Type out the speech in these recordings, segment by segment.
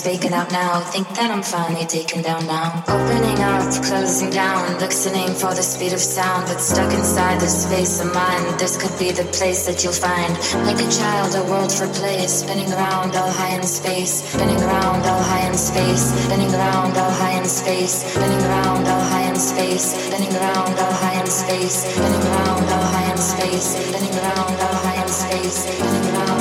speaking out now, think that I'm finally taken down now. Opening up, closing down, listening for the speed of sound, but stuck inside this space of mine. This could be the place that you'll find. Like a child, a world for play, spinning around all high in space, spinning around all high in space, spinning around all high in space, spinning around all high in space, spinning around all high in space, spinning around all high in space, spinning around all high in space, spinning around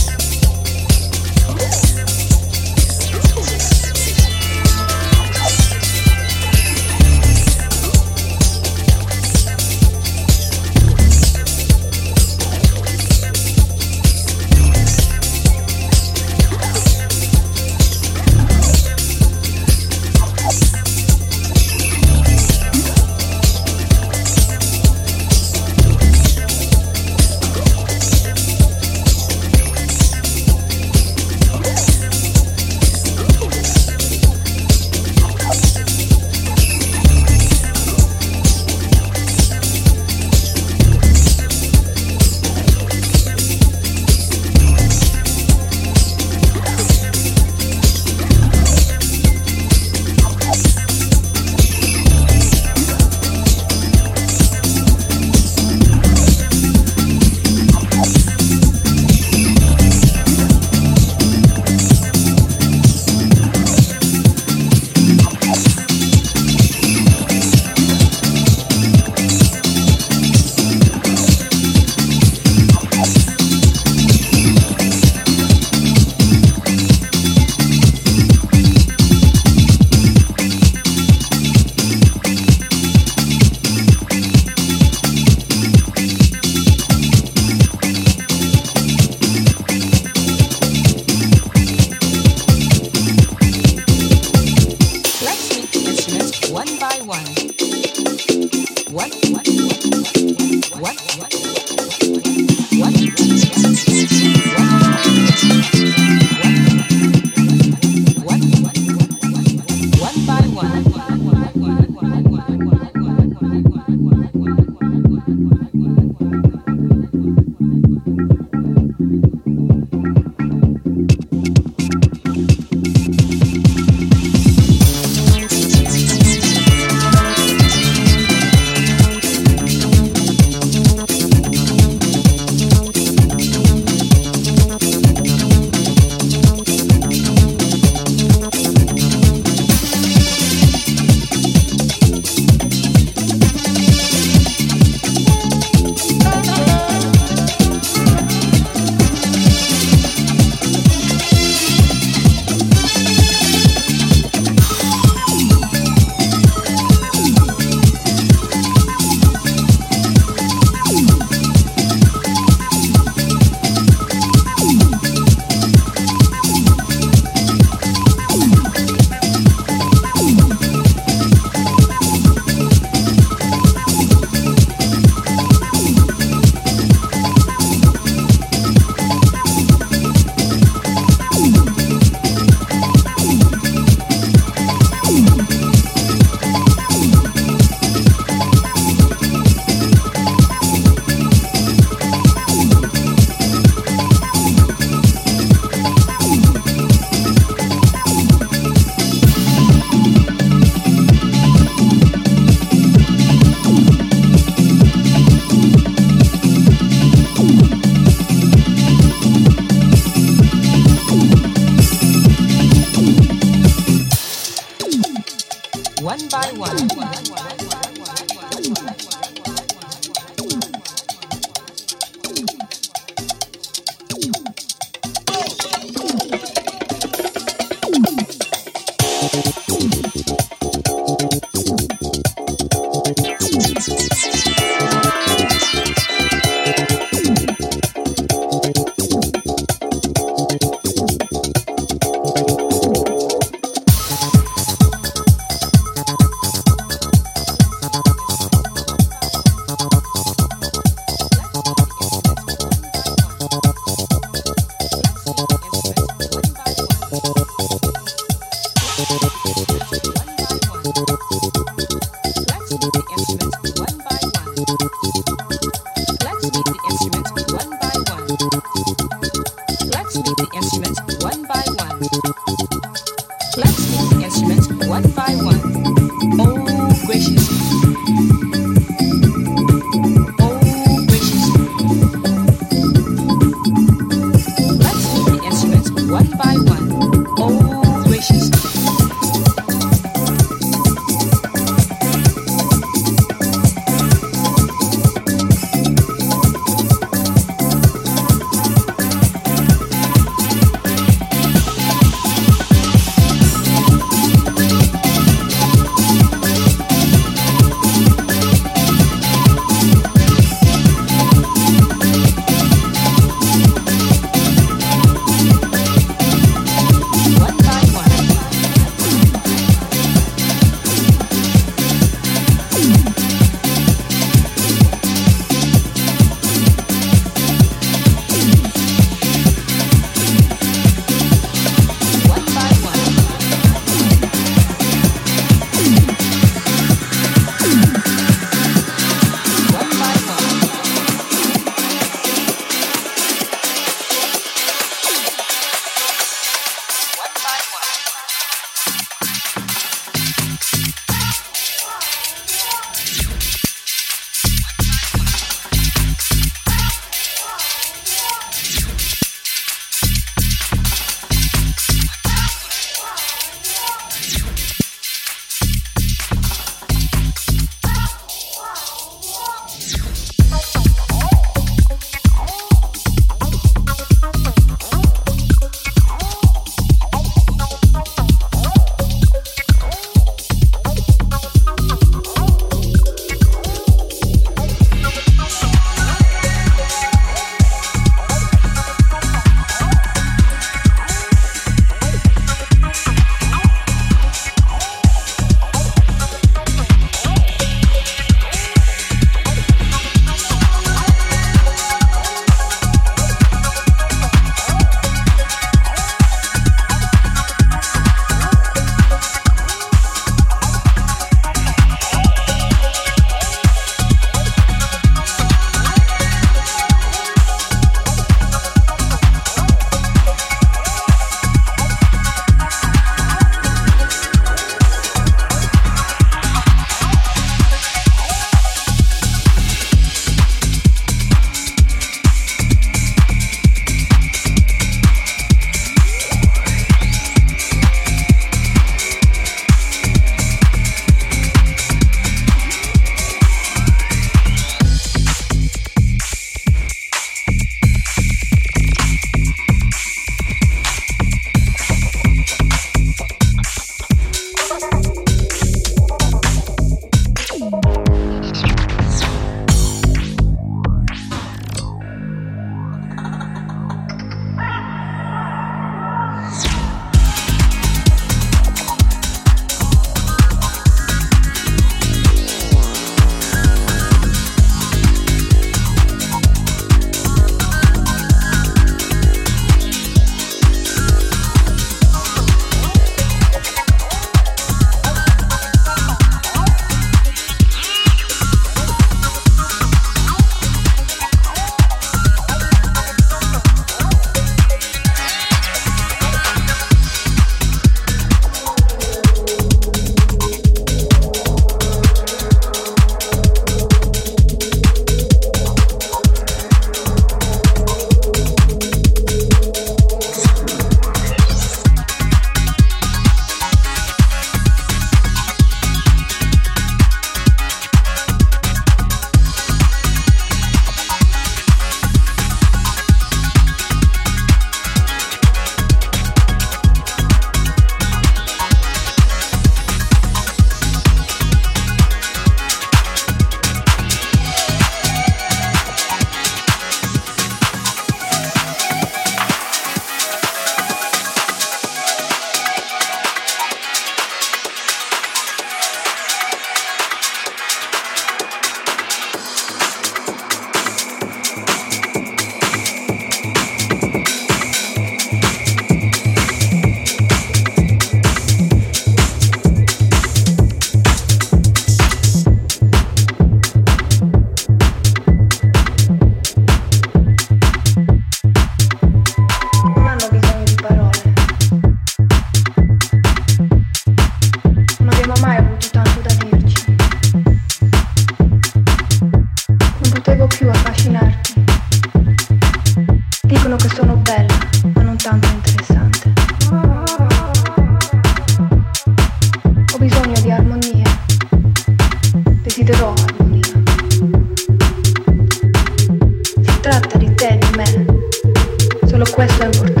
solo cuesta.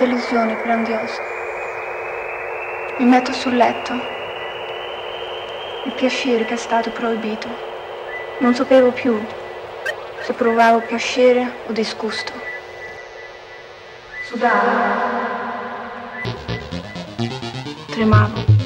delusione grandiosa. Mi metto sul letto. Il piacere che è stato proibito. Non sapevo più se provavo piacere o disgusto. Sudavo. Tremavo.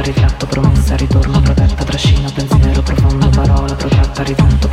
Ritratto, promessa, ritorno, protetta, trascina, pensiero, profondo, parola, protratta, ritratto,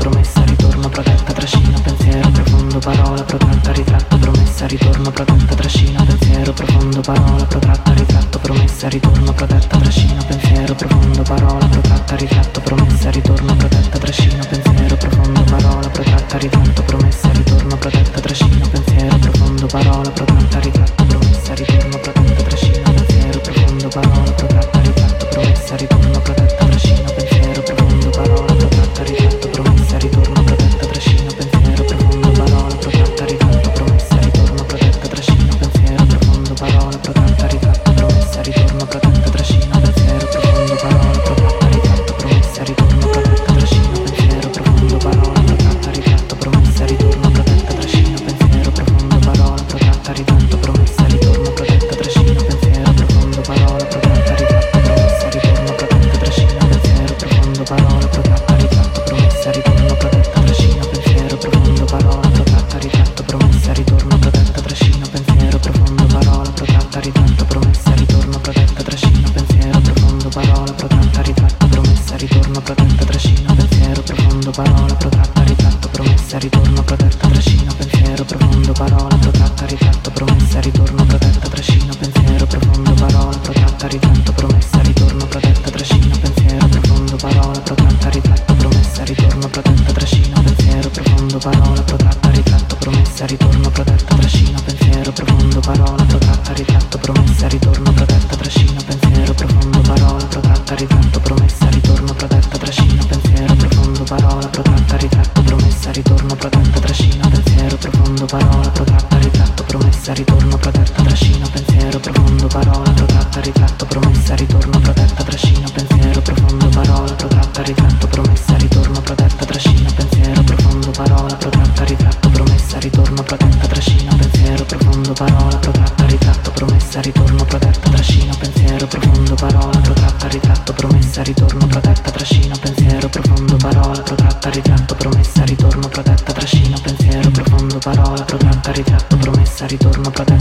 profondo, parola, protratta, ritratto, promessa, ritorno, protetta, trascina, pensiero, profondo, parola, protratta, ritratto, promessa, ritorno, protetta, trascina, pensiero, profondo, parola, protratta, ritratto, promessa, ritorno, protetta, trascina, pensiero, profondo, parola, protratta, ritratto, promessa, ritorno, protetta, trascina, pensiero, profondo, parola, protratta, ritratto, promessa, ritorno, protetta, trascina, pensiero, profondo, parola, protratta, ritratto, promessa, ritorno, protetta, trascina, pensiero, profondo, parola, protratta, ritratto, promessa, ritorno, protetta,